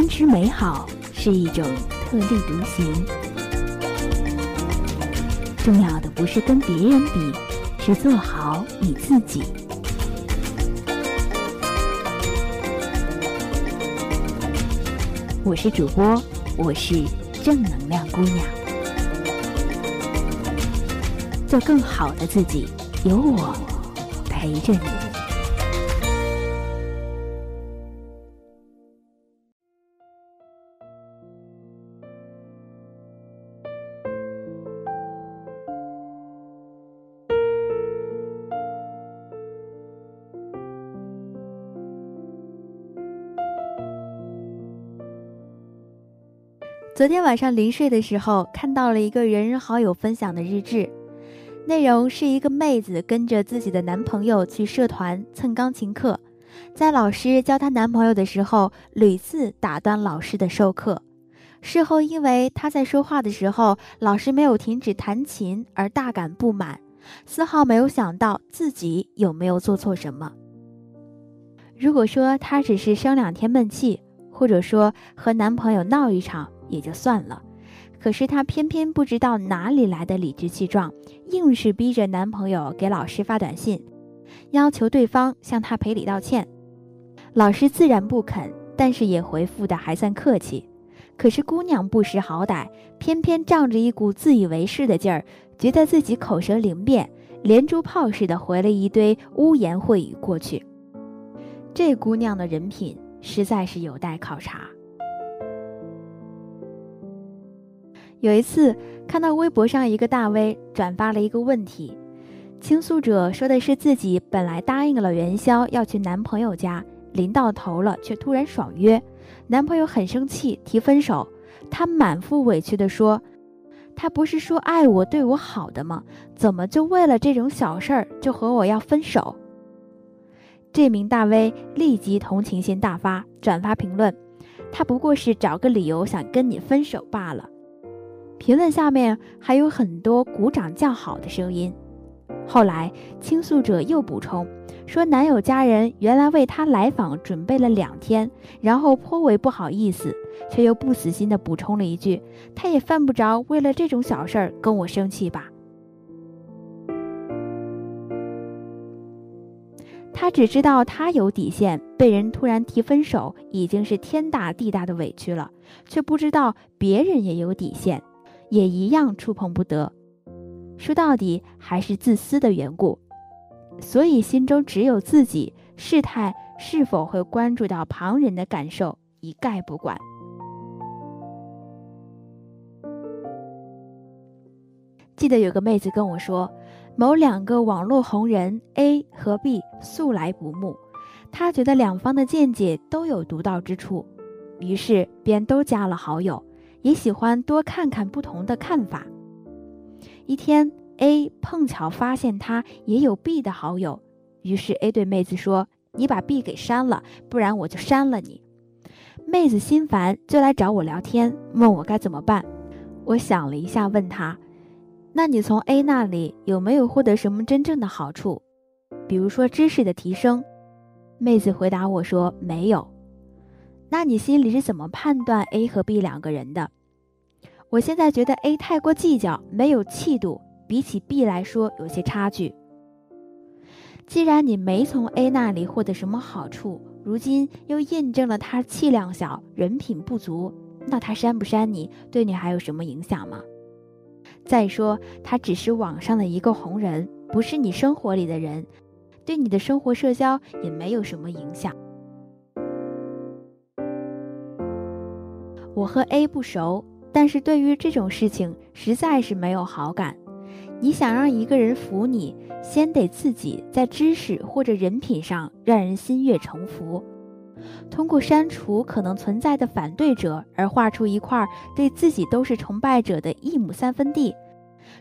坚持美好是一种特立独行。重要的不是跟别人比，是做好你自己。我是主播，我是正能量姑娘，做更好的自己，有我陪着你。昨天晚上临睡的时候，看到了一个人人好友分享的日志，内容是一个妹子跟着自己的男朋友去社团蹭钢琴课，在老师教她男朋友的时候，屡次打断老师的授课。事后因为她在说话的时候，老师没有停止弹琴而大感不满，丝毫没有想到自己有没有做错什么。如果说她只是生两天闷气，或者说和男朋友闹一场。也就算了，可是她偏偏不知道哪里来的理直气壮，硬是逼着男朋友给老师发短信，要求对方向她赔礼道歉。老师自然不肯，但是也回复的还算客气。可是姑娘不识好歹，偏偏仗着一股自以为是的劲儿，觉得自己口舌灵便，连珠炮似的回了一堆污言秽语过去。这姑娘的人品实在是有待考察。有一次看到微博上一个大 V 转发了一个问题，倾诉者说的是自己本来答应了元宵要去男朋友家，临到头了却突然爽约，男朋友很生气提分手，她满腹委屈地说：“他不是说爱我对我好的吗？怎么就为了这种小事儿就和我要分手？”这名大 V 立即同情心大发，转发评论：“他不过是找个理由想跟你分手罢了。”评论下面还有很多鼓掌叫好的声音。后来倾诉者又补充说，男友家人原来为她来访准备了两天，然后颇为不好意思，却又不死心的补充了一句：“他也犯不着为了这种小事儿跟我生气吧？”他只知道他有底线，被人突然提分手已经是天大地大的委屈了，却不知道别人也有底线。也一样触碰不得，说到底还是自私的缘故，所以心中只有自己，事态是否会关注到旁人的感受，一概不管。记得有个妹子跟我说，某两个网络红人 A 和 B 素来不睦，她觉得两方的见解都有独到之处，于是便都加了好友。也喜欢多看看不同的看法。一天，A 碰巧发现他也有 B 的好友，于是 A 对妹子说：“你把 B 给删了，不然我就删了你。”妹子心烦，就来找我聊天，问我该怎么办。我想了一下，问他：“那你从 A 那里有没有获得什么真正的好处？比如说知识的提升？”妹子回答我说：“没有。”那你心里是怎么判断 A 和 B 两个人的？我现在觉得 A 太过计较，没有气度，比起 B 来说有些差距。既然你没从 A 那里获得什么好处，如今又印证了他气量小、人品不足，那他删不删你，对你还有什么影响吗？再说，他只是网上的一个红人，不是你生活里的人，对你的生活社交也没有什么影响。我和 A 不熟，但是对于这种事情实在是没有好感。你想让一个人服你，先得自己在知识或者人品上让人心悦诚服。通过删除可能存在的反对者，而画出一块对自己都是崇拜者的一亩三分地，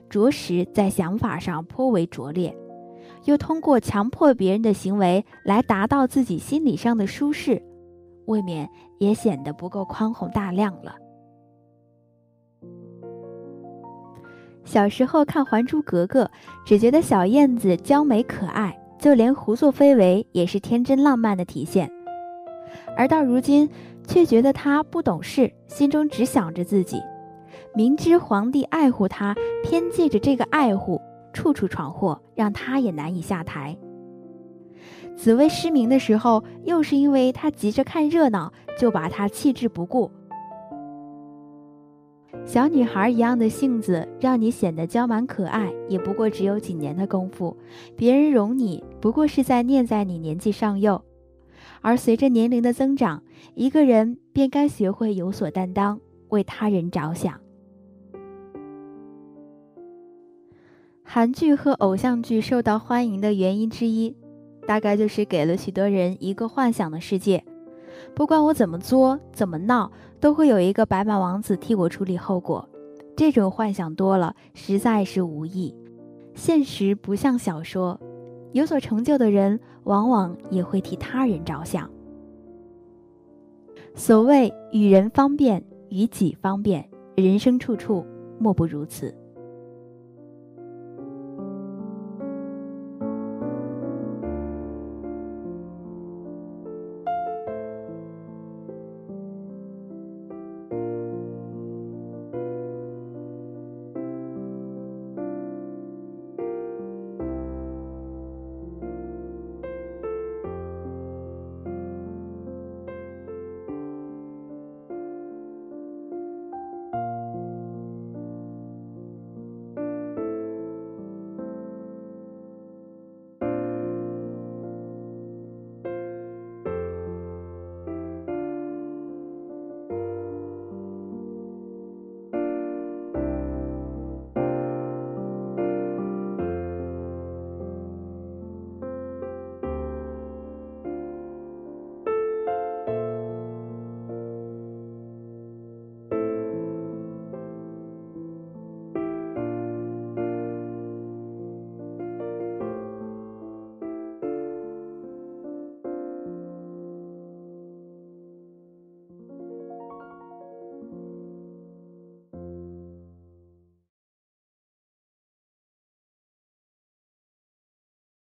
着实在想法上颇为拙劣。又通过强迫别人的行为来达到自己心理上的舒适。未免也显得不够宽宏大量了。小时候看《还珠格格》，只觉得小燕子娇美可爱，就连胡作非为也是天真浪漫的体现。而到如今，却觉得她不懂事，心中只想着自己。明知皇帝爱护她，偏借着这个爱护，处处闯祸，让她也难以下台。紫薇失明的时候，又是因为他急着看热闹，就把他弃之不顾。小女孩一样的性子，让你显得娇蛮可爱，也不过只有几年的功夫。别人容你，不过是在念在你年纪尚幼。而随着年龄的增长，一个人便该学会有所担当，为他人着想。韩剧和偶像剧受到欢迎的原因之一，大概就是给了许多人一个幻想的世界。不管我怎么作、怎么闹，都会有一个白马王子替我处理后果。这种幻想多了，实在是无益。现实不像小说。有所成就的人，往往也会替他人着想。所谓与人方便，与己方便，人生处处莫不如此。